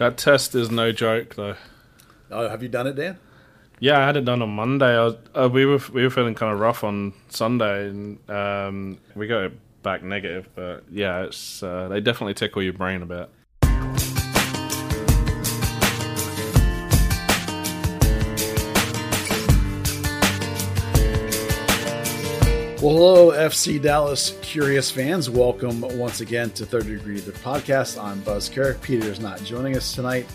That test is no joke, though. Oh, have you done it, Dan? Yeah, I had it done on Monday. I was, uh, we were we were feeling kind of rough on Sunday, and um, we got it back negative. But yeah, it's uh, they definitely tickle your brain a bit. Well, hello, FC Dallas curious fans. Welcome once again to Third Degree the podcast. I'm Buzz Carrick. Peter is not joining us tonight.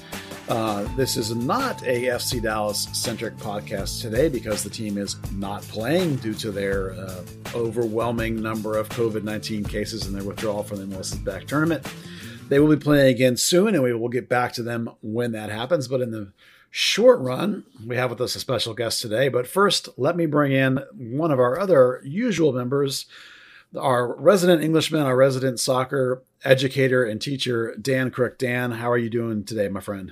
Uh, this is not a FC Dallas centric podcast today because the team is not playing due to their uh, overwhelming number of COVID 19 cases and their withdrawal from the MLS is Back tournament. They will be playing again soon, and we will get back to them when that happens. But in the short run, we have with us a special guest today. But first, let me bring in one of our other usual members, our resident Englishman, our resident soccer educator and teacher, Dan Crook. Dan, how are you doing today, my friend?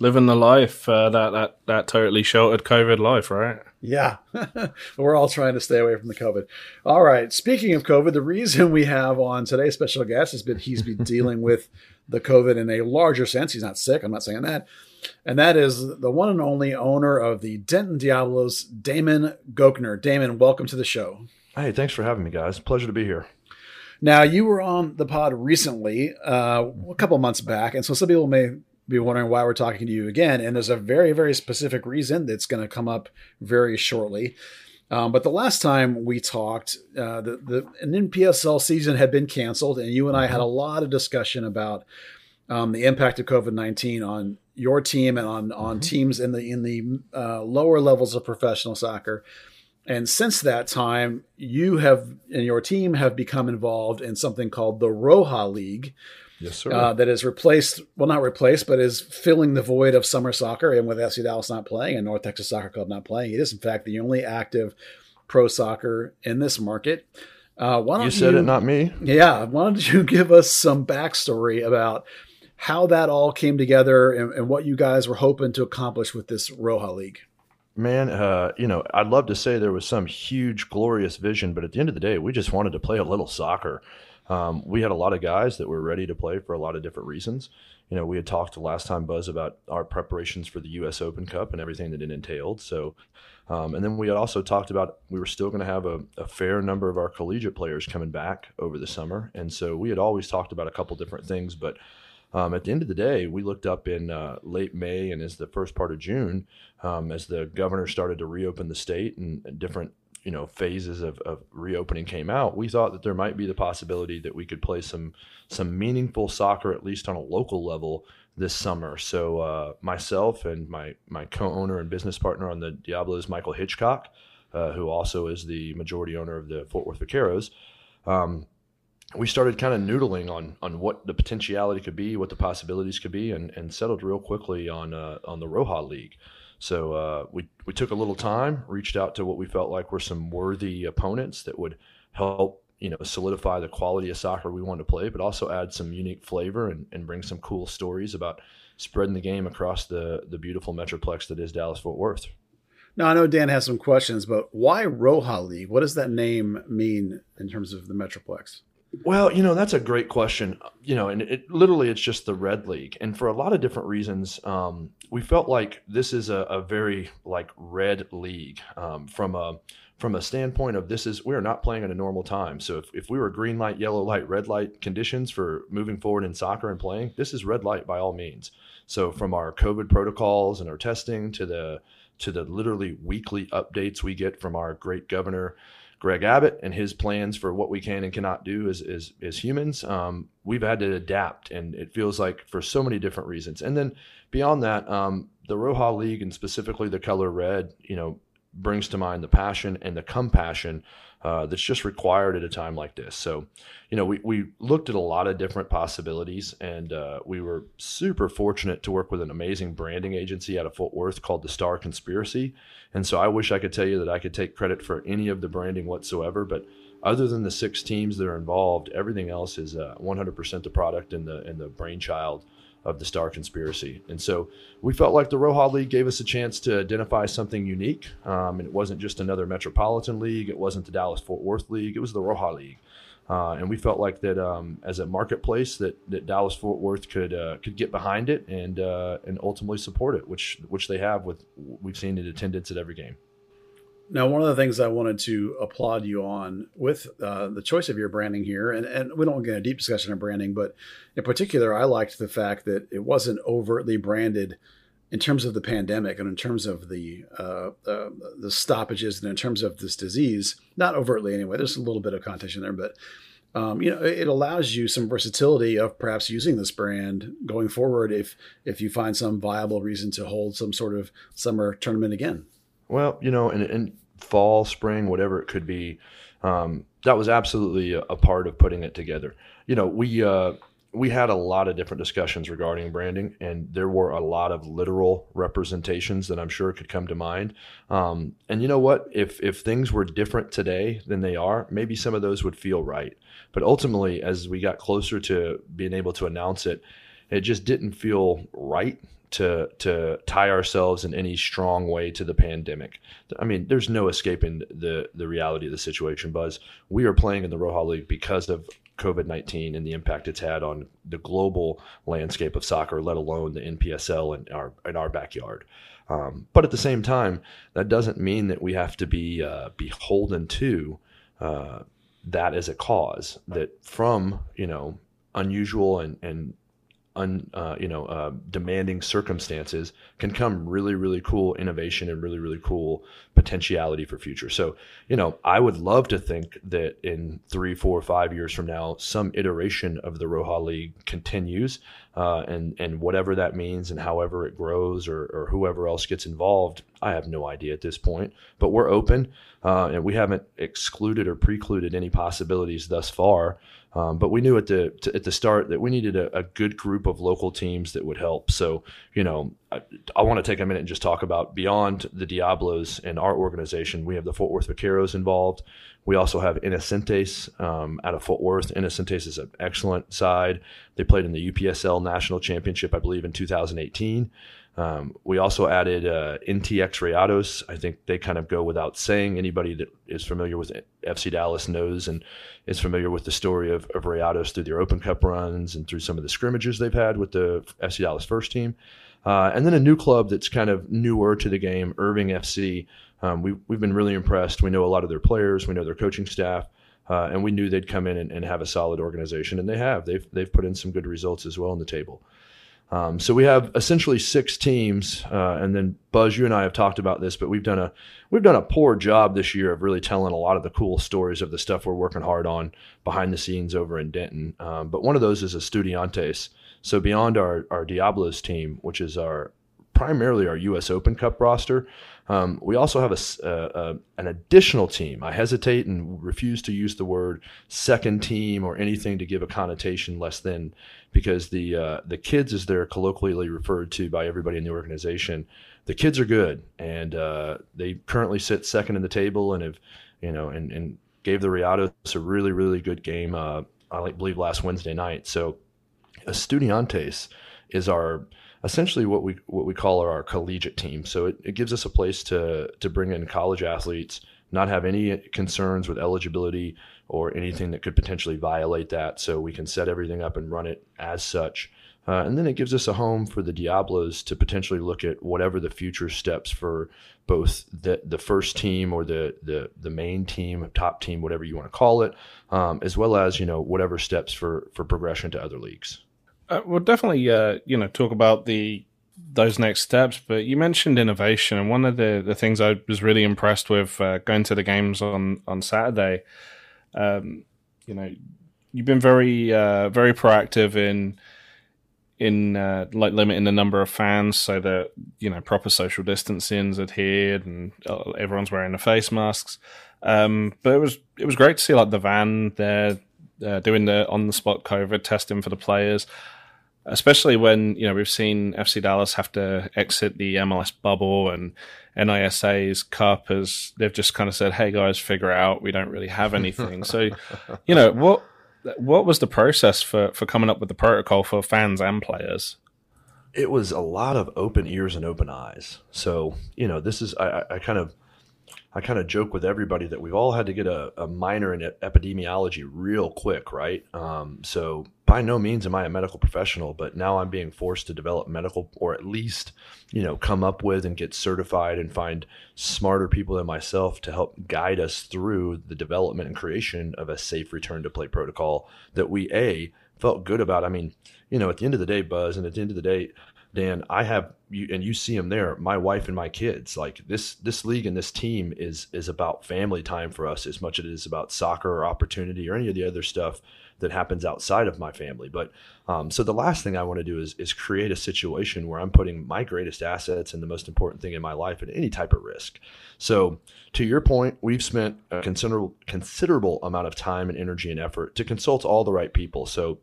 Living the life, uh, that that that totally sheltered COVID life, right? Yeah, we're all trying to stay away from the COVID. All right. Speaking of COVID, the reason we have on today's special guest has been he's been dealing with the COVID in a larger sense. He's not sick. I'm not saying that and that is the one and only owner of the Denton Diablos, Damon Gochneaur. Damon, welcome to the show. Hey, thanks for having me, guys. Pleasure to be here. Now, you were on the pod recently, uh, a couple months back, and so some people may be wondering why we're talking to you again. And there's a very, very specific reason that's going to come up very shortly. Um, but the last time we talked, uh, the, the an NPSL season had been canceled, and you and I had a lot of discussion about um, the impact of COVID nineteen on your team and on on mm-hmm. teams in the in the uh, lower levels of professional soccer. And since that time, you have and your team have become involved in something called the Roja League. Yes, sir. Uh, that is replaced, well, not replaced, but is filling the void of summer soccer. And with FC Dallas not playing and North Texas Soccer Club not playing, it is in fact the only active pro soccer in this market. Uh, why don't you said you, it, not me. Yeah. Why don't you give us some backstory about how that all came together and, and what you guys were hoping to accomplish with this Roja League. Man, uh, you know, I'd love to say there was some huge, glorious vision, but at the end of the day, we just wanted to play a little soccer. Um, we had a lot of guys that were ready to play for a lot of different reasons. You know, we had talked last time, Buzz, about our preparations for the U.S. Open Cup and everything that it entailed. So, um, and then we had also talked about we were still going to have a, a, fair number of our collegiate players coming back over the summer, and so we had always talked about a couple different things, but um, at the end of the day, we looked up in uh, late May and as the first part of June, um, as the governor started to reopen the state and, and different you know phases of, of, reopening came out, we thought that there might be the possibility that we could play some some meaningful soccer at least on a local level this summer. So uh, myself and my my co-owner and business partner on the Diablos, Michael Hitchcock, uh, who also is the majority owner of the Fort Worth Vaqueros. Um, we started kind of noodling on on what the potentiality could be, what the possibilities could be, and, and settled real quickly on uh, on the Roja League. So uh, we we took a little time, reached out to what we felt like were some worthy opponents that would help you know solidify the quality of soccer we wanted to play, but also add some unique flavor and, and bring some cool stories about spreading the game across the the beautiful metroplex that is Dallas Fort Worth. Now I know Dan has some questions, but why Roja League? What does that name mean in terms of the metroplex? Well, you know, that's a great question. You know, and it literally it's just the red league. And for a lot of different reasons, um, we felt like this is a, a very like red league um, from a from a standpoint of this is we are not playing at a normal time. So if, if we were green light, yellow light, red light conditions for moving forward in soccer and playing, this is red light by all means. So from our COVID protocols and our testing to the to the literally weekly updates we get from our great governor Greg Abbott and his plans for what we can and cannot do as as, as humans, um, we've had to adapt, and it feels like for so many different reasons. And then beyond that, um, the Roja League and specifically the color red, you know, brings to mind the passion and the compassion uh, that's just required at a time like this. So, you know, we, we looked at a lot of different possibilities and uh, we were super fortunate to work with an amazing branding agency out of Fort Worth called the Star Conspiracy. And so I wish I could tell you that I could take credit for any of the branding whatsoever, but other than the six teams that are involved, everything else is uh, 100% the product and the, and the brainchild of the Star Conspiracy. And so we felt like the Roja League gave us a chance to identify something unique. Um, and it wasn't just another Metropolitan League, it wasn't the Dallas Fort Worth League, it was the Roja League. Uh, and we felt like that um, as a marketplace that, that Dallas Fort Worth could uh, could get behind it and uh, and ultimately support it, which which they have with we've seen in attendance at every game. Now, one of the things I wanted to applaud you on with uh, the choice of your branding here, and, and we don't get a deep discussion of branding, but in particular, I liked the fact that it wasn't overtly branded in terms of the pandemic and in terms of the uh, uh, the stoppages and in terms of this disease. Not overtly anyway. There's a little bit of contention there, but um, you know, it allows you some versatility of perhaps using this brand going forward if if you find some viable reason to hold some sort of summer tournament again. Well, you know, in, fall, spring, whatever it could be, um, that was absolutely a, a, part of putting it together. You know, we uh, we had a lot of different discussions regarding branding, and there were a lot of literal representations that I'm sure could come to mind. Um, and you know what? If if things were different today than they are, maybe some of those would feel right. But ultimately, as we got closer to being able to announce it, it just didn't feel right to to tie ourselves in any strong way to the pandemic. I mean, there's no escaping the the reality of the situation, Buzz. We are playing in the Roja League because of COVID nineteen and the impact it's had on the global landscape of soccer, let alone the NPSL in our in our backyard. Um, but at the same time, that doesn't mean that we have to be uh, beholden to uh, that as a cause. That from you know unusual and and un, uh, you know, uh, demanding circumstances can come really, really cool innovation and really, really cool potentiality for future. So, you know, I would love to think that in three, four, five years from now, some iteration of the Roja League continues, uh, and and whatever that means, and however it grows, or or whoever else gets involved, I have no idea at this point. But we're open, uh, and we haven't excluded or precluded any possibilities thus far. Um, but we knew at the to, at the start that we needed a, a, good group of local teams that would help. So you know, I, I want to take a minute and just talk about beyond the Diablos and our organization. We have the Fort Worth Vaqueros involved. We also have Innocentes um, out of Fort Worth. Innocentes is an excellent side. They played in the UPSL National Championship, I believe, in 2018. Um, we also added uh, NTX Rayados. I think they kind of go without saying. Anybody that is familiar with FC Dallas knows and is familiar with the story of, of Rayados through their Open Cup runs and through some of the scrimmages they've had with the FC Dallas first team. Uh, and then a new club that's kind of newer to the game, Irving FC. Um, we, we've been really impressed. We know a lot of their players, we know their coaching staff. Uh, and we knew they'd come in and, and, have a solid organization, and they have. They've they've put in some good results as well on the table. Um, so we have essentially six teams, uh, and then Buzz, you and I have talked about this, but we've done a we've done a poor job this year of really telling a lot of the cool stories of the stuff we're working hard on behind the scenes over in Denton. Um, but one of those is Estudiantes. So beyond our our Diablos team, which is our primarily our U.S. Open Cup roster, um, we also have a, a, an additional team. I hesitate and refuse to use the word second team or anything to give a connotation less than, because the uh, the kids, as they're colloquially referred to by everybody in the organization, the kids are good, and uh, they currently sit second in the table and have, you know, and, and gave the Rayados a really really good game. Uh, I believe last Wednesday night. So, Estudiantes is our essentially what we what we call our collegiate team. So it, it gives us a place to to bring in college athletes, not have any concerns with eligibility or anything that could potentially violate that. So we can set everything up and run it as such. Uh, and then it gives us a home for the Diablos to potentially look at whatever the future steps for both the the first team or the the the main team, top team, whatever you want to call it, um, as well as you know whatever steps for for progression to other leagues. Uh, we'll definitely, uh, you know, talk about the those next steps. But you mentioned innovation, and one of the, the things I was really impressed with uh, going to the games on on Saturday. Um, you know, you've been very uh, very proactive in in uh, like limiting the number of fans so that you know proper social distancing is adhered and uh, everyone's wearing the face masks. Um, but it was it was great to see like the van there uh, doing the on the spot COVID testing for the players especially when you know we've seen FC Dallas have to exit the MLS bubble and NISA's cup as they've just kind of said, "Hey guys, figure out. We don't really have anything." so, you know what what was the process for for coming up with the protocol for fans and players? it was a lot of open ears and open eyes. So, you know, this is, I, I kind of, I kind of joke with everybody that we've all had to get a, a minor in epidemiology real quick, right? Um, so by no means am I a medical professional, but now I'm being forced to develop medical, or at least, you know, come up with and get certified and find smarter people than myself to help guide us through the development and creation of a safe return to play protocol that we a felt good about. I mean, you know, at the end of the day, Buzz, and at the end of the day, Dan, I have you, and you see them there. My wife and my kids. Like this, this league and this team is is about family time for us as much as it is about soccer or opportunity or any of the other stuff that happens outside of my family. But um, so the last thing I want to do is is create a situation where I'm putting my greatest assets and the most important thing in my life at any type of risk. So to your point, we've spent a considerable considerable amount of time and energy and effort to consult all the right people. So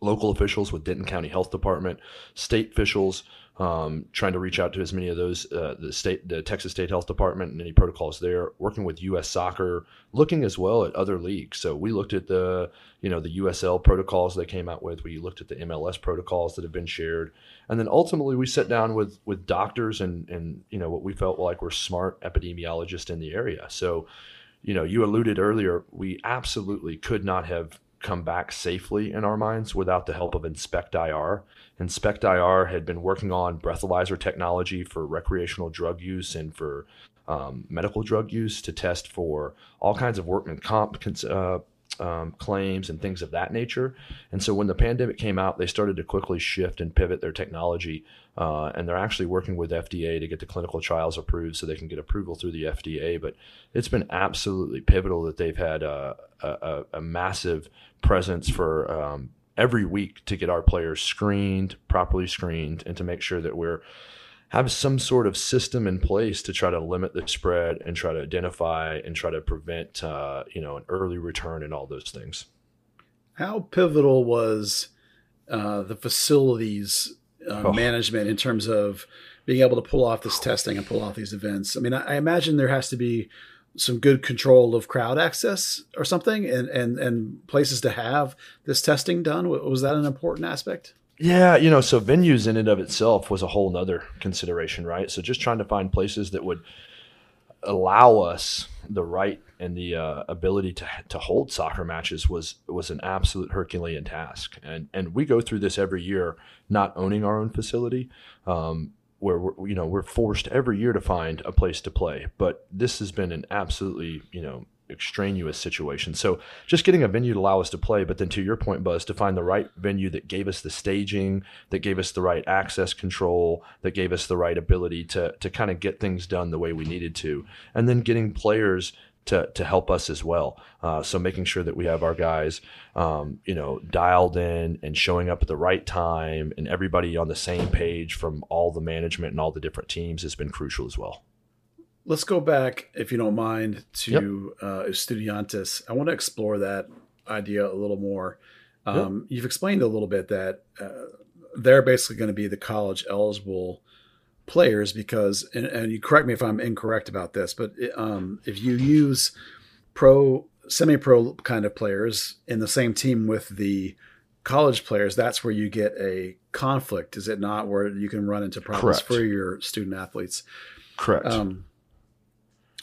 local officials with Denton County Health Department, state officials, um, trying to reach out to as many of those, uh, the state, the Texas State Health Department, and any protocols there. Working with U.S. Soccer, looking as well at other leagues. So we looked at the, you know, the USL protocols they came out with. We looked at the MLS protocols that have been shared, and then ultimately we sat down with with doctors and and you know what we felt like were smart epidemiologists in the area. So you know, you alluded earlier, we absolutely could not have come back safely in our minds without the help of InspectIR. Inspect IR had been working on breathalyzer technology for recreational drug use and for um, medical drug use to test for all kinds of workman comp uh, um, claims and things of that nature. And so when the pandemic came out, they started to quickly shift and pivot their technology. Uh, and they're actually working with FDA to get the clinical trials approved so they can get approval through the FDA. But it's been absolutely pivotal that they've had a, a, a massive presence for um, every week to get our players screened, properly screened, and to make sure that we're have some sort of system in place to try to limit the spread and try to identify and try to prevent uh, you know an early return and all those things. How pivotal was uh, the facilities uh, oh. management in terms of being able to pull off this testing and pull off these events? I mean, I, I imagine there has to be some good control of crowd access or something, and and and places to have this testing done. Was that an important aspect? Yeah, you know, so venues in and of itself was a whole nother consideration, right? So just trying to find places that would allow us the right and the uh, ability to to hold soccer matches was was an absolute Herculean task, and and we go through this every year, not owning our own facility, um, where we're, you know we're forced every year to find a place to play, but this has been an absolutely you know extraneous situation. So just getting a venue to allow us to play, but then to your point, Buzz, to find the right venue that gave us the staging, that gave us the right access control, that gave us the right ability to to kind of get things done the way we needed to, and then getting players to to help us as well. Uh, so making sure that we have our guys, um, you know, dialed in and showing up at the right time, and everybody on the same page from all the management and all the different teams has been crucial as well. Let's go back, if you don't mind, to yep. uh, Estudiantes. I want to explore that idea a little more. Um, yep. You've explained a little bit that uh, they're basically going to be the college eligible players because, and, and, you correct me if I'm incorrect about this, but um, if you use pro, semi pro kind of players in the same team with the college players, that's where you get a conflict, is it not? Where you can run into problems Correct. for your student athletes. Correct. Um,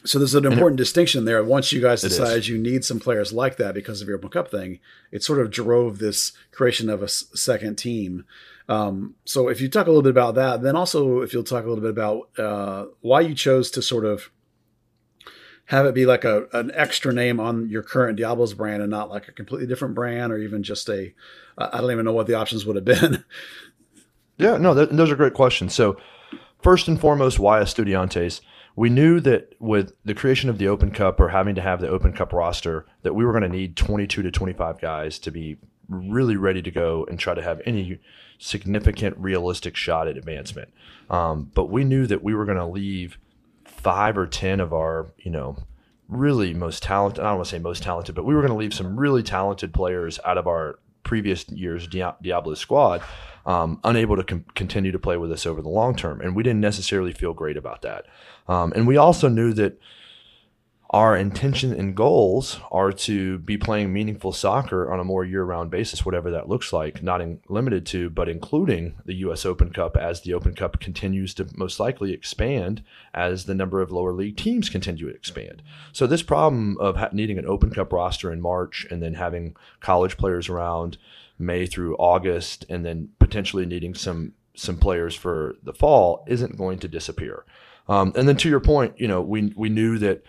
so there's an important it, distinction there. Once you guys decided you need some players like that because of your Open Cup thing, it sort of drove this creation of a second team. Um, so if you talk a little bit about that, then also if you'll talk a little bit about uh, why you chose to sort of have it be like a an extra name on your current Diablos brand and not like a completely different brand or even just a I don't even know what the options would have been. yeah, no, th- those are great questions. So first and foremost, why Estudiantes? We knew that with the creation of the Open Cup or having to have the Open Cup roster, that we were going to need 22 to 25 guys to be really ready to go and try to have any significant, realistic shot at advancement. Um, but we knew that we were going to leave five or 10 of our, you know, really most talented, I don't want to say most talented, but we were going to leave some really talented players out of our previous year's Diablo squad um, unable to com- continue to play with us over the long term. And we didn't necessarily feel great about that. Um, and we also knew that our intention and goals are to be playing meaningful soccer on a more year-round basis, whatever that looks like, not in, limited to, but including the U.S. Open Cup as the Open Cup continues to most likely expand as the number of lower league teams continue to expand. So this problem of ha- needing an Open Cup roster in March and then having college players around May through August, and then potentially needing some some players for the fall isn't going to disappear. Um, and then to your point, you know, we we knew that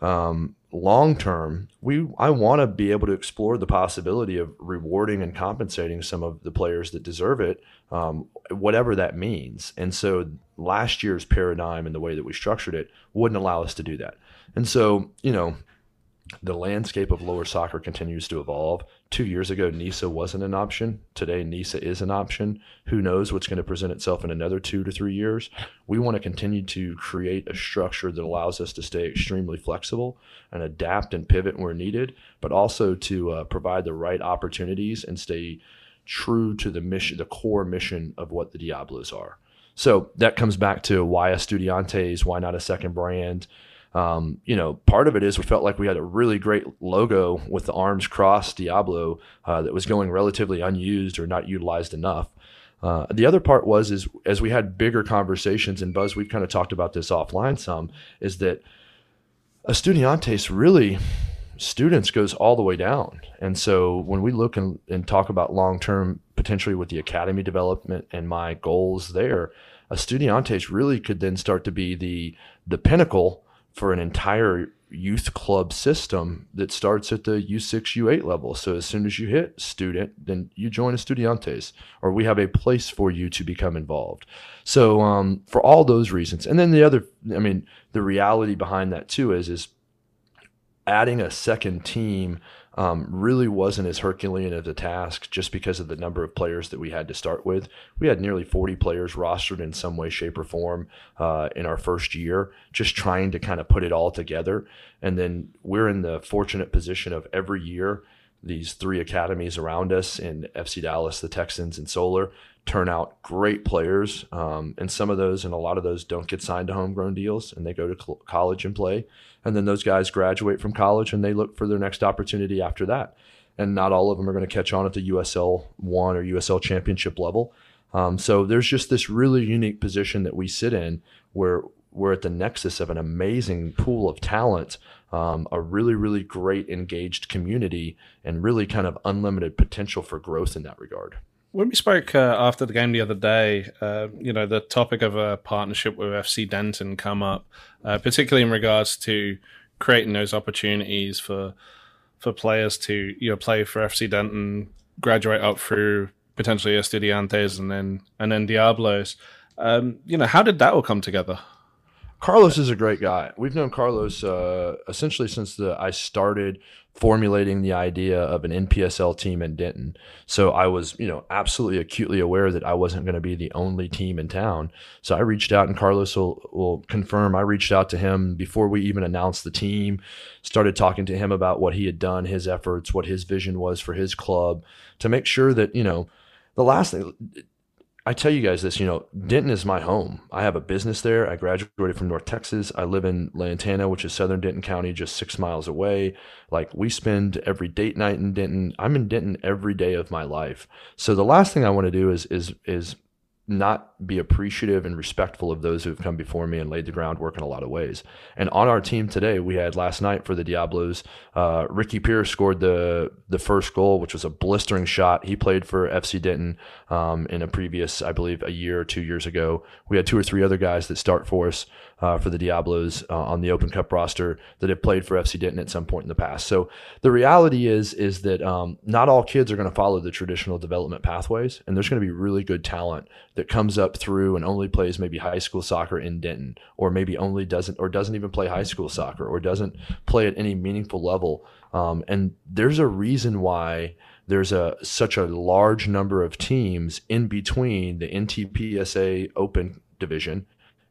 um, long term, we I want to be able to explore the possibility of rewarding and compensating some of the players that deserve it, um, whatever that means. And so last year's paradigm and the way that we structured it wouldn't allow us to do that. And so you know, the landscape of lower soccer continues to evolve. Two years ago, NISA wasn't an option. Today, NISA is an option. Who knows what's going to present itself in another two to three years? We want to continue to create a structure that allows us to stay extremely flexible and adapt and pivot where needed, but also to uh, provide the right opportunities and stay true to the mission, the core mission of what the Diablos are. So that comes back to why Estudiantes, why not a second brand? Um, you know, part of it is we felt like we had a really great logo with the arms crossed Diablo uh, that was going relatively unused or not utilized enough. Uh, the other part was is as we had bigger conversations and Buzz, we've kind of talked about this offline some, is that Estudiantes really students goes all the way down. And so when we look and, and talk about long term potentially with the academy development and my goals there, Estudiantes really could then start to be the the pinnacle for an entire youth club system that starts at the U6, U8 level. So as soon as you hit student, then you join Estudiantes, or we have a place for you to become involved. So um, for all those reasons, and then the other, I mean, the reality behind that too is is adding a second team um, really wasn't as Herculean of a task just because of the number of players that we had to start with. We had nearly 40 players rostered in some way, shape, or form uh, in our first year, just trying to kind of put it all together. And then we're in the fortunate position of every year, these three academies around us in FC Dallas, the Texans, and Solar turn out great players. Um, and some of those and a lot of those don't get signed to homegrown deals and they go to cl- college and play and then those guys graduate from college and they look for their next opportunity after that. And not all of them are going to catch on at the USL one or USL championship level. Um, so there's just this really unique position that we sit in where we're at the nexus of an amazing pool of talent, um, a really, really great engaged community, and really kind of unlimited potential for growth in that regard. When we spoke uh, after the game the other day, uh, you know, the topic of a partnership with FC Denton come up, uh, particularly in regards to creating those opportunities for for players to you know play for FC Denton, graduate up through potentially Estudiantes and then and then Diablos. Um, you know, how did that all come together? Carlos is a great guy. We've known Carlos uh, essentially since the I started formulating the idea of an NPSL team in Denton. So I was, you know, absolutely acutely aware that I wasn't going to be the only team in town. So I reached out, and Carlos will, will confirm. I reached out to him before we even announced the team. Started talking to him about what he had done, his efforts, what his vision was for his club, to make sure that you know the last thing I tell you guys this, you know, Denton is my home. I have a business there. I graduated from North Texas. I live in Lantana, which is southern Denton County, just six miles away. Like we spend every date night in Denton. I'm in Denton every day of my life. So the last thing I want to do is is is not be appreciative and respectful of those who have come before me and laid the groundwork in a lot of ways. And on our team today, we had last night for the Diablos, uh, Ricky Pierce scored the the first goal, which was a blistering shot. He played for FC Denton um, in a previous, I believe, a year or two years ago. We had two or three other guys that start for us uh, for the Diablos uh, on the Open Cup roster that have played for FC Denton at some point in the past. So the reality is is that um, not all kids are going to follow the traditional development pathways, and there's going to be really good talent that comes up through and only plays maybe high school soccer in Denton, or maybe only doesn't or doesn't even play high school soccer, or doesn't play at any meaningful level. Um, and there's a reason why there's a such a large number of teams in between the NTPSA Open division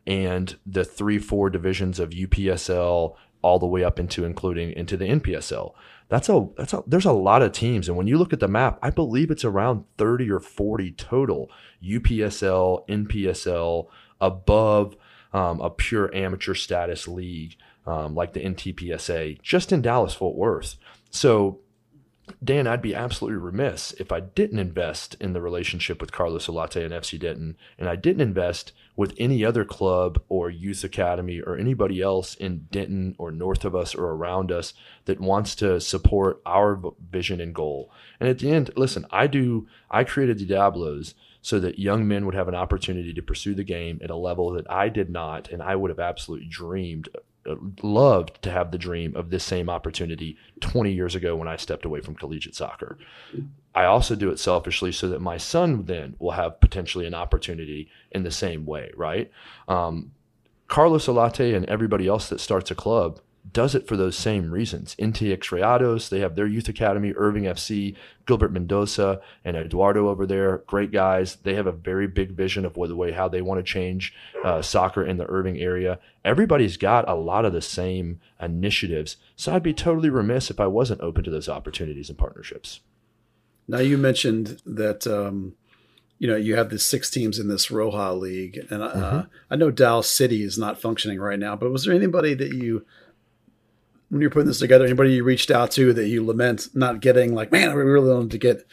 and the three, four divisions of UPSL all the way up into including into the NPSL. That's a that's a there's a lot of teams. And when you look at the map, I believe it's around 30 or 40 total UPSL, NPSL above um, a pure amateur status league um, like the NTPSA just in Dallas Fort Worth. So Dan, I'd be absolutely remiss if I didn't invest in the relationship with Carlos Olate and FC Denton, and I didn't invest with any other club or youth academy or anybody else in Denton or north of us or around us that wants to support our vision and goal. And at the end, listen, I do, I created the Diablos so that young men would have an opportunity to pursue the game at a level that I did not, and I would have absolutely dreamed loved to have the dream of this same opportunity 20 years ago when I stepped away from collegiate soccer. I also do it selfishly so that my son then will have potentially an opportunity in the same way, right? Um, Carlos Olate and everybody else that starts a club does it for those same reasons. NTX Rayados, they have their youth academy, Irving FC, Gilbert Mendoza, and Eduardo over there. Great guys. They have a very big vision of the way how they want to change uh, soccer in the Irving area. Everybody's got a lot of the same initiatives. So I'd be totally remiss if I wasn't open to those opportunities and partnerships. Now you mentioned that um, you know you have the six teams in this Roja League, and uh, mm-hmm. I know Dallas City is not functioning right now. But was there anybody that you when you're putting this together, anybody you reached out to that you lament not getting, like, man, I really wanted to get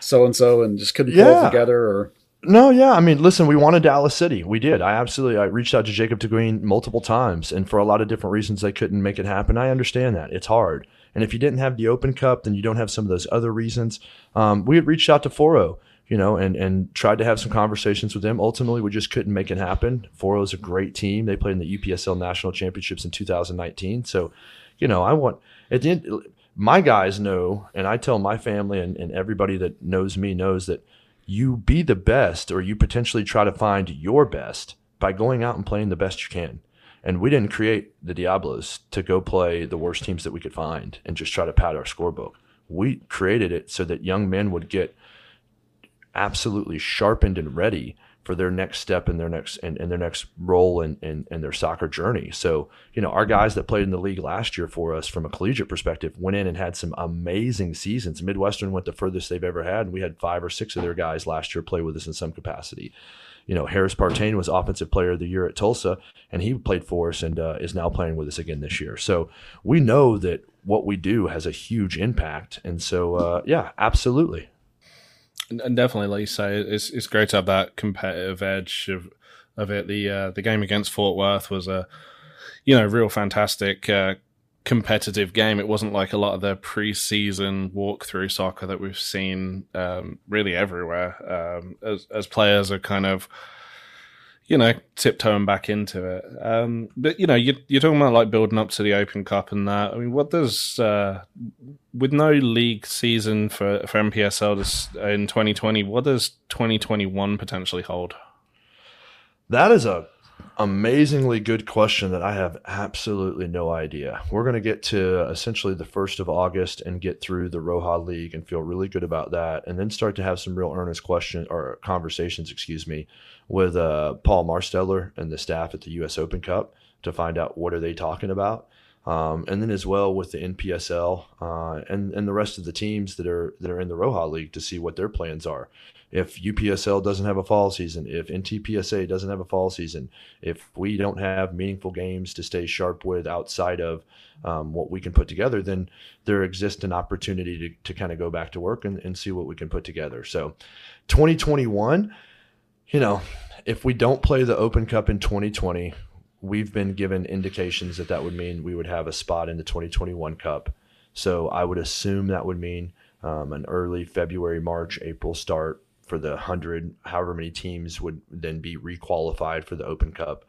so and so and just couldn't pull yeah. it together, or no, yeah. I mean, listen, we wanted Dallas City. We did. I absolutely. I reached out to Jacob DeGreen multiple times, and for a lot of different reasons, they couldn't make it happen. I understand that it's hard, and if you didn't have the Open Cup, then you don't have some of those other reasons. Um, we had reached out to Foro, you know, and and tried to have some conversations with them. Ultimately, we just couldn't make it happen. Foro is a great team. They played in the UPSL National Championships in 2019, so you know, I want at the end, my guys know, and I tell my family and, and everybody that knows me knows that you be the best or you potentially try to find your best by going out and playing the best you can. And we didn't create the Diablos to go play the worst teams that we could find and just try to pad our scorebook. We created it so that young men would get absolutely sharpened and ready for their next step in their next in, in their next role in, in, in their soccer journey. So, you know, our guys that played in the league last year for us from a collegiate perspective went in and had some amazing seasons. Midwestern went the furthest they've ever had, and we had five or six of their guys last year play with us in some capacity. You know, Harris Partain was offensive player of the year at Tulsa, and he played for us and uh, is now playing with us again this year. So we know that what we do has a huge impact. And so, uh, yeah, absolutely and definitely, like you say, it's it's great to have that competitive edge of of it. The uh, the game against Fort Worth was a you know real fantastic uh, competitive game. It wasn't like a lot of the preseason walkthrough soccer that we've seen um, really everywhere. Um, as as players are kind of you know, tiptoeing back into it. Um, but you know, you, you're talking about like building up to the Open Cup and that. I mean, what does uh, with no league season for for NPSL this, in 2020, what does 2021 potentially hold? That is a amazingly good question that I have absolutely no idea. We're going to get to essentially the 1st of August and get through the Roja League and feel really good about that and then start to have some real earnest questions or conversations, excuse me, with uh, Paul Marsteller and the staff at the US Open Cup to find out what are they talking about. Um, and then as well with the NPSL uh, and and the rest of the teams that are that are in the Roja League to see what their plans are if UPSL doesn't have a fall season, if NTPSA doesn't have a fall season, if we don't have meaningful games to stay sharp with outside of um, what we can put together, then there exists an opportunity to, to kind of go back to work and, and see what we can put together. So 2021, you know, if we don't play the Open Cup in 2020, we've been given indications that that would mean we would have a spot in the 2021 Cup. So I would assume that would mean um, an early February, March, April start for the hundred, however many teams would then be requalified for the Open Cup.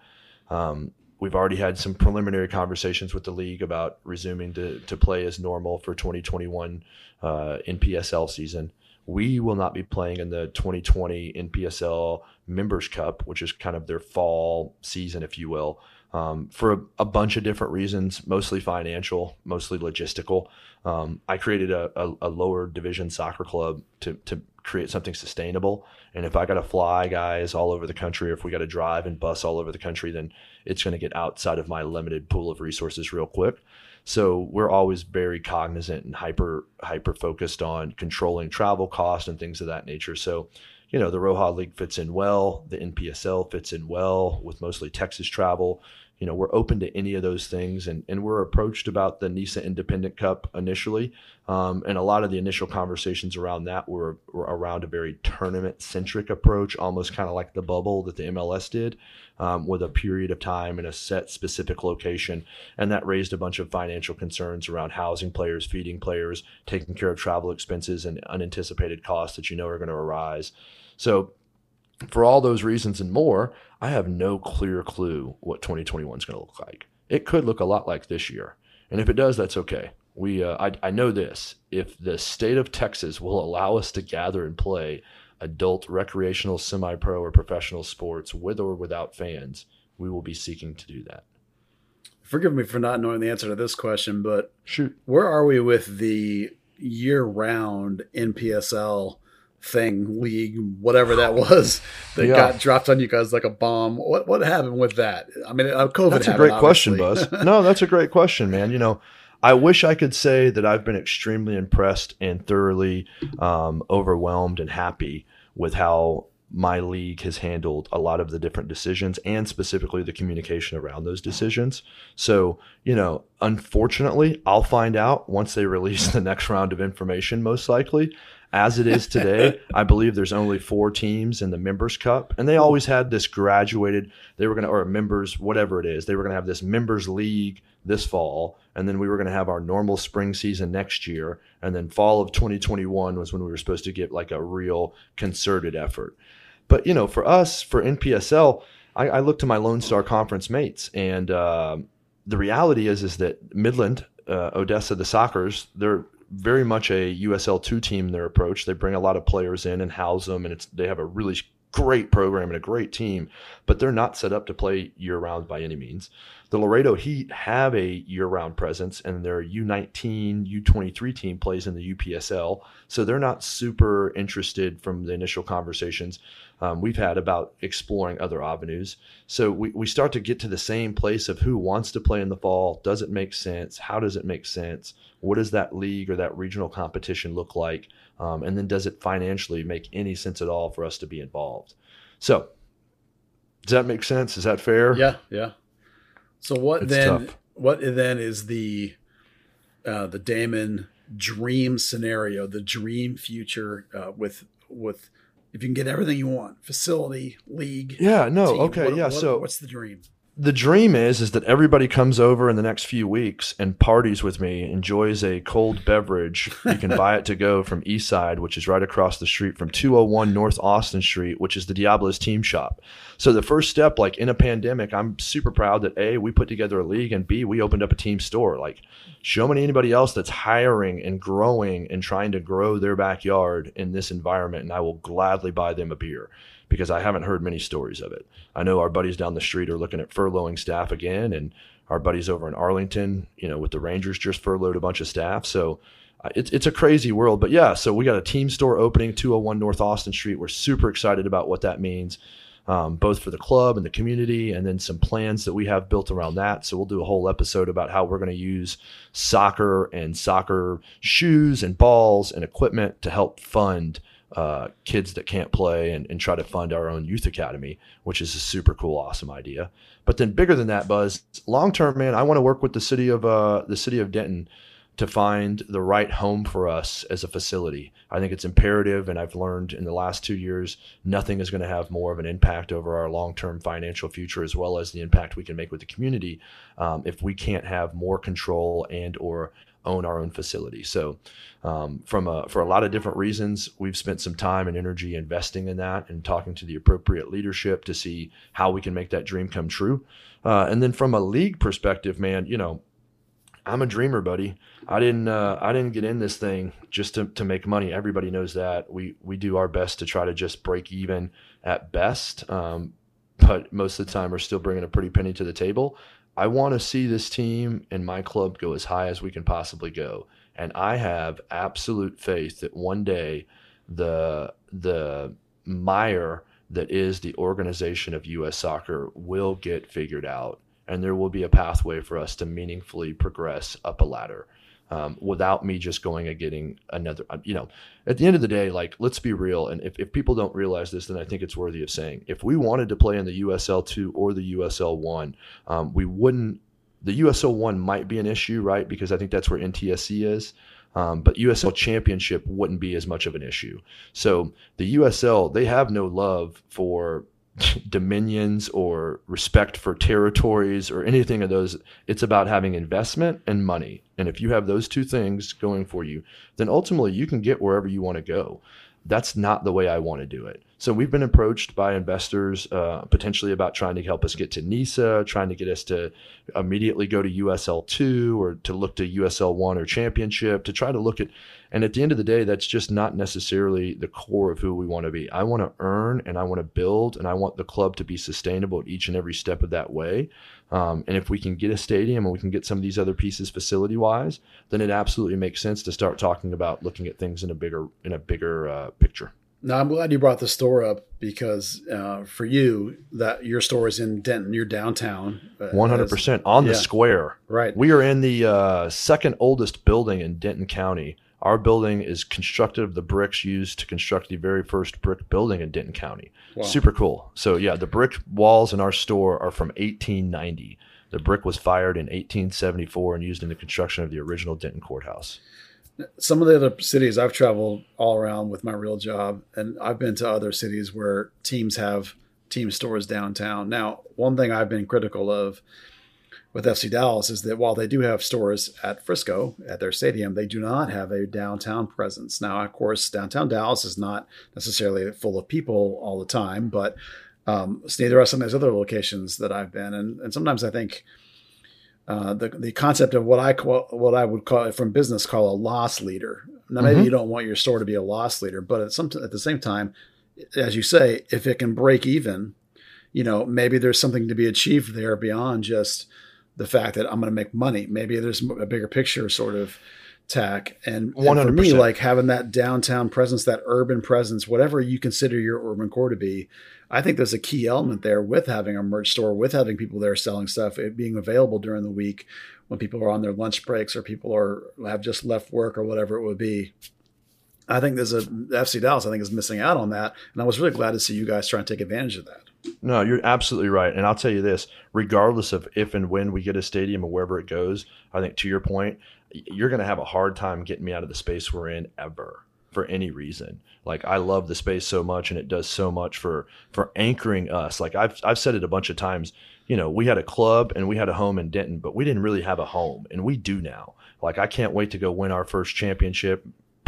Um, we've already had some preliminary conversations with the league about resuming to, to play as normal for 2021 uh, NPSL season. We will not be playing in the 2020 NPSL Members Cup, which is kind of their fall season, if you will, um, for a, a, bunch of different reasons, mostly financial, mostly logistical. Um, I created a, a, a, lower division soccer club to, to create something sustainable. And if I got to fly guys all over the country, or if we got to drive and bus all over the country, then it's going to get outside of my limited pool of resources real quick. So we're always very cognizant and hyper hyper focused on controlling travel costs and things of that nature. So you know, the Roja League fits in well, the NPSL fits in well with mostly Texas travel. You know, we're open to any of those things, and, and we're approached about the NISA Independent Cup initially. Um, and a lot of the initial conversations around that were, were around a very tournament centric approach, almost kind of like the bubble that the MLS did, um, with a period of time in a set specific location. And that raised a bunch of financial concerns around housing players, feeding players, taking care of travel expenses, and unanticipated costs that you know are going to arise. So for all those reasons and more, I have no clear clue what 2021 is going to look like. It could look a lot like this year. And if it does, that's okay. We, uh, I, I know this. If the state of Texas will allow us to gather and play adult recreational, semi pro, or professional sports with or without fans, we will be seeking to do that. Forgive me for not knowing the answer to this question, but shoot, where are we with the year round NPSL thing, league, whatever that was, that yeah. got dropped on you guys like a bomb. What what happened with that? I mean, uh, COVID. That's a great question, Buzz. no, that's a great question, man. You know, I wish I could say that I've been extremely impressed and thoroughly um, overwhelmed and happy with how my league has handled a lot of the different decisions and specifically the communication around those decisions. So, you know, unfortunately, I'll find out once they release the next round of information, most likely. As it is today, I believe there's only four teams in the Members Cup, and they always had this graduated. They were going to, or members, whatever it is, they were going to have this Members League this fall, and then we were going to have our normal spring season next year, and then fall of 2021 was when we were supposed to get like a real concerted effort. But you know, for us, for NPSL, I, I look to my Lone Star Conference mates, and uh, the reality is is that Midland, uh, Odessa, the Sockers, they're very much a USL two team. Their approach, they bring a lot of players in and house them, and it's they have a really great program and a great team, but they're not set up to play year round by any means. The Laredo Heat have a year round presence, and their U19, U23 team plays in the UPSL. So they're not super interested from the initial conversations um, we've had about exploring other avenues. So we, we start to get to the same place of who wants to play in the fall. Does it make sense? How does it make sense? What does that league or that regional competition look like? Um, and then does it financially make any sense at all for us to be involved? So does that make sense? Is that fair? Yeah, yeah. So what it's then? Tough. What then is the uh, the Damon dream scenario, the dream future uh, with with if you can get everything you want, facility, league. Yeah, no, team, okay, what, yeah. What, so what's the dream? The dream is is that everybody comes over in the next few weeks and parties with me, enjoys a cold beverage. You can buy it to go from Eastside, which is right across the street from 201 North Austin Street, which is the Diablos team shop. So the first step, like in a pandemic, I'm super proud that A, we put together a league and B, we opened up a team store. Like show me anybody else that's hiring and growing and trying to grow their backyard in this environment, and I will gladly buy them a beer because I haven't heard many stories of it. I know our buddies down the street are looking at furloughing staff again, and our buddies over in Arlington, you know, with the Rangers just furloughed a bunch of staff. So uh, it's it's a crazy world, but yeah. So we got a team store opening 201 North Austin Street. We're super excited about what that means. Um, both for the club and the community, and then some plans that we have built around that. So we'll do a whole episode about how we're going to use soccer and soccer shoes and balls and equipment to help fund uh, kids that can't play and, and try to fund our own youth academy, which is a super cool, awesome idea. But then bigger than that, Buzz, long term, man, I want to work with the city of uh, the city of Denton to find the right home for us as a facility. I think it's imperative, and I've learned in the last two years, nothing is going to have more of an impact over our long term financial future, as well as the impact we can make with the community, um, if we can't have more control and or own our own facility. So, um, from a, for a lot of different reasons, we've spent some time and energy investing in that and talking to the appropriate leadership to see how we can make that dream come true. Uh, and then from a league perspective, man, you know, I'm a dreamer, buddy. I didn't uh, I didn't get in this thing just to, to make money. Everybody knows that. We we do our best to try to just break even at best, um, but most of the time we're still bringing a pretty penny to the table. I want to see this team and my club go as high as we can possibly go. And I have absolute faith that one day the the mire that is the organization of US soccer will get figured out and there will be a pathway for us to meaningfully progress up a ladder. Um, without me just going and getting another. uh, You know, at the end of the day, like let's be real, and if, if people don't realize this, then I think it's worthy of saying. If we wanted to play in the USL two or the USL one, um, we wouldn't. The USL one might be an issue, right? Because I think that's where NTSC is. Um, but USL Championship wouldn't be as much of an issue. So the USL, they have no love for dominions or respect for territories or anything of those. It's about having investment and money. And if you have those two things going for you, then ultimately you can get wherever you want to go. That's not the way I want to do it. So we've been approached by investors uh, potentially about trying to help us get to NISA, trying to get us to immediately go to USL two or to look to USL one or championship to try to look at. And at the end of the day, that's just not necessarily the core of who we want to be. I want to earn and I want to build and I want the club to be sustainable at each and every step of that way. Um, and if we can get a stadium and we can get some of these other pieces facility wise, then it absolutely makes sense to start talking about looking at things in a bigger in a bigger uh, picture. Now I'm glad you brought the store up because uh, for you, that your store is in Denton, you're downtown. uh, One hundred percent on the square. Right. We are in the uh, second oldest building in Denton County. Our building is constructed of the bricks used to construct the very first brick building in Denton County. Wow. Super cool. So yeah, the brick walls in our store are from 1890. The brick was fired in 1874 and used in the construction of the original Denton courthouse. some of the other cities I've traveled all around with my real job, and I've been to other cities where teams have team stores downtown. Now, one thing I've been critical of with FC Dallas is that while they do have stores at Frisco at their stadium, they do not have a downtown presence. Now, of course, downtown Dallas is not necessarily full of people all the time, but um, neither are some of these other locations that I've been, and and sometimes I think uh, the the concept of what I call what I would call from business call a loss leader. Now, maybe Mhm. you don't want your store to be a loss leader, but at some at the same time, as you say, if it can break even, you know, maybe there's something to be achieved there beyond just the fact that I'm going to make money. Maybe there's a bigger picture sort of tack. And, and for me, 100%. like having that downtown presence, that urban presence, whatever you consider your urban core to be, I think there's a key element there with having a merch store, with having people there selling stuff, it being available during the week when people are on their lunch breaks or people are have just left work or whatever it would be. I think there's a FC Dallas. I think is missing out on that, and I was really glad to see you guys try and take advantage of that. No, you're absolutely right. And I'll tell you this regardless of if and when we get a stadium or wherever it goes, I think to your point, you're going to have a hard time getting me out of the space we're in ever for any reason. Like I love the space so much and it does so much for for anchoring us. Like I've I've said it a bunch of times, you know, we had a club and we had a home in Denton, but we didn't really have a home and we do now. Like I can't wait to go win our first championship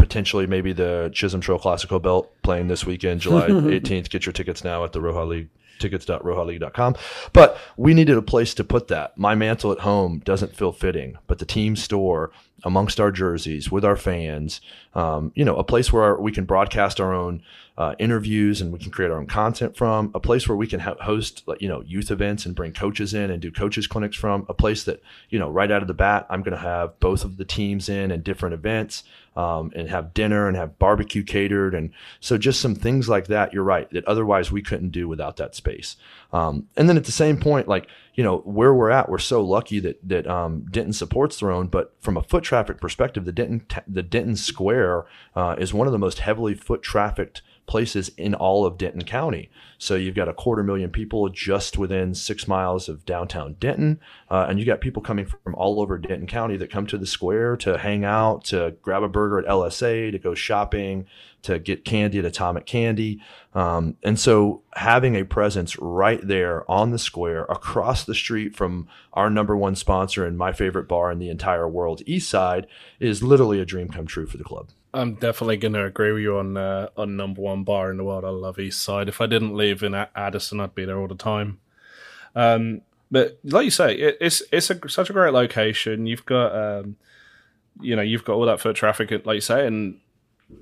potentially maybe the Chisholm Trail Classico belt playing this weekend, July 18th. Get your tickets now at the Roja League tickets.rojaleague.com. But we needed a place to put that. My mantle at home doesn't feel fitting, but the team store amongst our jerseys with our fans, um, you know, a place where we can broadcast our own uh, interviews and we can create our own content from, a place where we can ha- host, you know, youth events and bring coaches in and do coaches clinics from, a place that, you know, right out of the bat, I'm going to have both of the teams in and different events um, and have dinner and have barbecue catered. And so just some things like that, you're right, that otherwise we couldn't do without that space. Um, and then at the same point, like, you know, where we're at, we're so lucky that, that um, Denton supports their own. But from a foot traffic perspective, the Denton, the Denton Square uh, is one of the most heavily foot trafficked places in all of Denton County. So you've got a quarter million people just within six miles of downtown Denton, uh, and you got people coming from all over Denton County that come to the square to hang out, to grab a burger at LSA, to go shopping, to get candy at Atomic Candy. Um, and so having a presence right there on the square across the street from our number one sponsor and my favorite bar in the entire world, East Side, is literally a dream come true for the club. I'm definitely going to agree with you on uh, on number one bar in the world. I love East Side. If I didn't live in Addison, I'd be there all the time. Um, but like you say, it, it's it's a, such a great location. You've got um, you know you've got all that foot traffic, like you say, and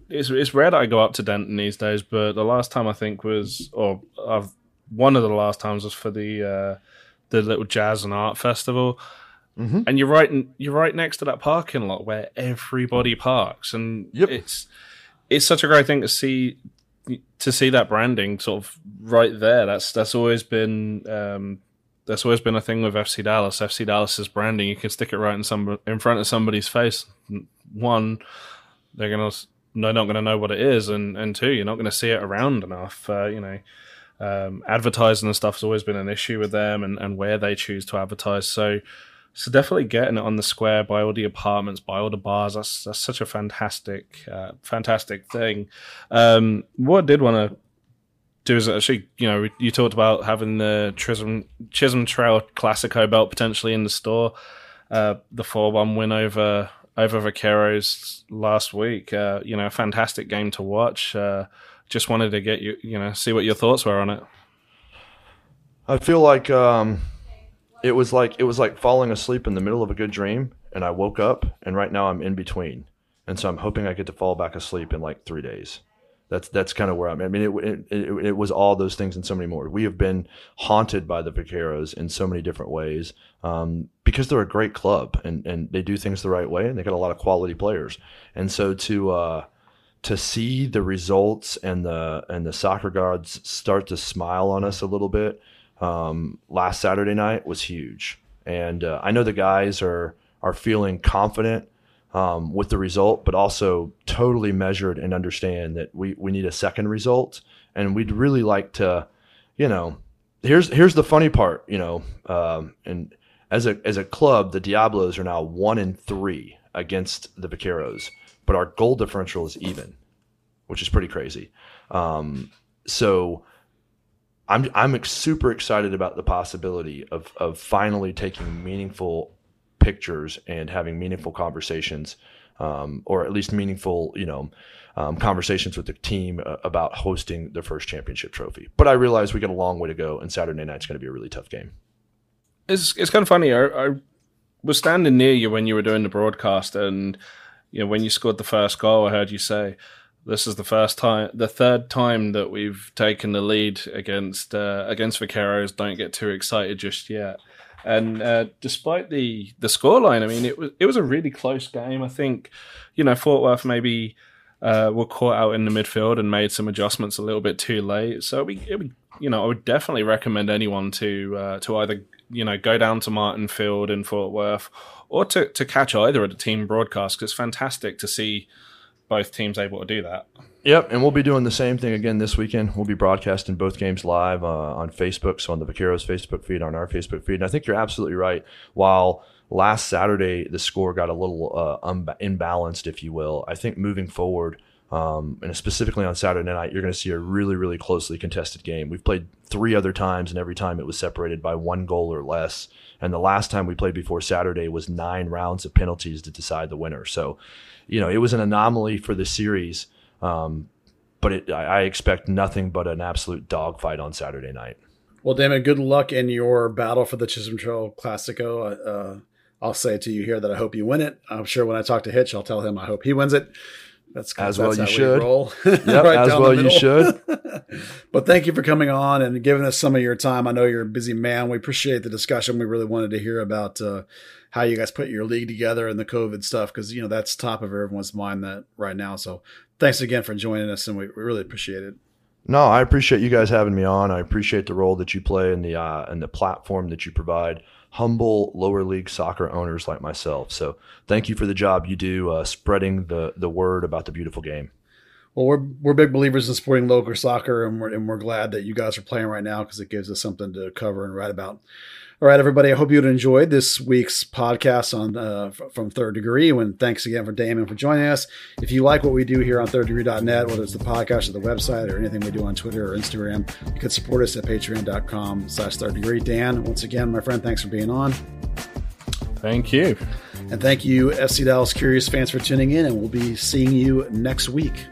it's it's rare that I go up to Denton these days. But the last time I think was, or I've, one of the last times was for the uh, the little jazz and art festival. Mm-hmm. and you're right you're right next to that parking lot where everybody parks and Yep. it's it's such a great thing to see to see that branding sort of right there that's that's always been um that's always been a thing with FC Dallas. FC Dallas's branding, you can stick it right in some in front of somebody's face. One, they're gonna they're not gonna know what it is, and and two, you're not gonna see it around enough. Uh, you know, um, advertising and stuff has always been an issue with them, and and where they choose to advertise. So. So definitely getting it on the square by all the apartments, by all the bars. That's that's such a fantastic, uh, fantastic thing. Um, what I did want to do is actually, you know, you talked about having the Chisholm, Chisholm Trail Classico belt potentially in the store. Uh, the four one win over over Vaqueros last week. Uh, you know, a fantastic game to watch. Uh, just wanted to get you, you know, see what your thoughts were on it. I feel like um, it was like it was like falling asleep in the middle of a good dream, and I woke up, and right now I'm in between, and so I'm hoping I get to fall back asleep in like three days. That's that's kind of where I'm. I mean, it, it, it, it, was all those things and so many more. We have been haunted by the Vaqueros in so many different ways um, because they're a great club and, and they do things the right way and they got a lot of quality players. And so to uh, to see the results and the and the soccer gods start to smile on us a little bit um, last Saturday night was huge. And uh, I know the guys are are feeling confident um, with the result, but also totally measured and understand that we, we need a second result. And we'd really like to, you know, here's here's the funny part, you know, um, and as a as a club, the Diablos are now one in three against the Vaqueros, but our goal differential is even, which is pretty crazy. Um, so I'm I'm super excited about the possibility of of finally taking meaningful pictures and having meaningful conversations, um, or at least meaningful, you know, um, conversations with the team uh, about hosting the first championship trophy. But I realize we got a long way to go, and Saturday night's going to be a really tough game. It's it's kind of funny. I, I was standing near you when you were doing the broadcast, and you know when you scored the first goal, I heard you say, "This is the first time, the third time that we've taken the lead against uh, against Vaqueros. Don't get too excited just yet." And uh, despite the the scoreline, I mean, it was it was a really close game. I think, you know, Fort Worth maybe uh, were caught out in the midfield and made some adjustments a little bit too late. So we, you know, I would definitely recommend anyone to uh, to either you know go down to Martin Field in Fort Worth or to to catch either of the team broadcasts. Cause it's fantastic to see both teams able to do that. Yep, and we'll be doing the same thing again this weekend. We'll be broadcasting both games live uh, on Facebook, so on the Vaqueros Facebook feed, on our Facebook feed. And I think you're absolutely right. While last Saturday the score got a little uh, imbalanced, if you will, I think moving forward, um, and specifically on Saturday night, you're going to see a really, really closely contested game. We've played three other times, and every time it was separated by one goal or less. And the last time we played before Saturday was nine rounds of penalties to decide the winner. So, you know, it was an anomaly for the series. Um, but it, I, expect nothing but an absolute dogfight on Saturday night. Well, Damon, good luck in your battle for the Chisholm Trail Classico. Uh, I'll say to you here that I hope you win it. I'm sure when I talk to Hitch, I'll tell him I hope he wins it. That's as well you should. roll. Yep, right as well you should. but thank you for coming on and giving us some of your time. I know you're a busy man. We appreciate the discussion. We really wanted to hear about uh, how you guys put your league together and the COVID stuff because you know that's top of everyone's mind that right now. So thanks again for joining us, and we, we really appreciate it. No, I appreciate you guys having me on. I appreciate the role that you play and the uh, and the platform that you provide humble lower league soccer owners like myself. So thank you for the job you do uh, spreading the the word about the beautiful game. Well, we're we're big believers in supporting local soccer, and we're and we're glad that you guys are playing right now because it gives us something to cover and write about. All right, everybody. I hope you enjoyed this week's podcast on uh, from Third Degree. And thanks again for Damon for joining us. If you like what we do here on ThirdDegree.net, whether it's the podcast or the website or anything we do on Twitter or Instagram, you can support us at Patreon.com/slash Third Degree. Dan, once again, my friend, thanks for being on. Thank you, and thank you, FC Dallas Curious fans, for tuning in. And we'll be seeing you next week.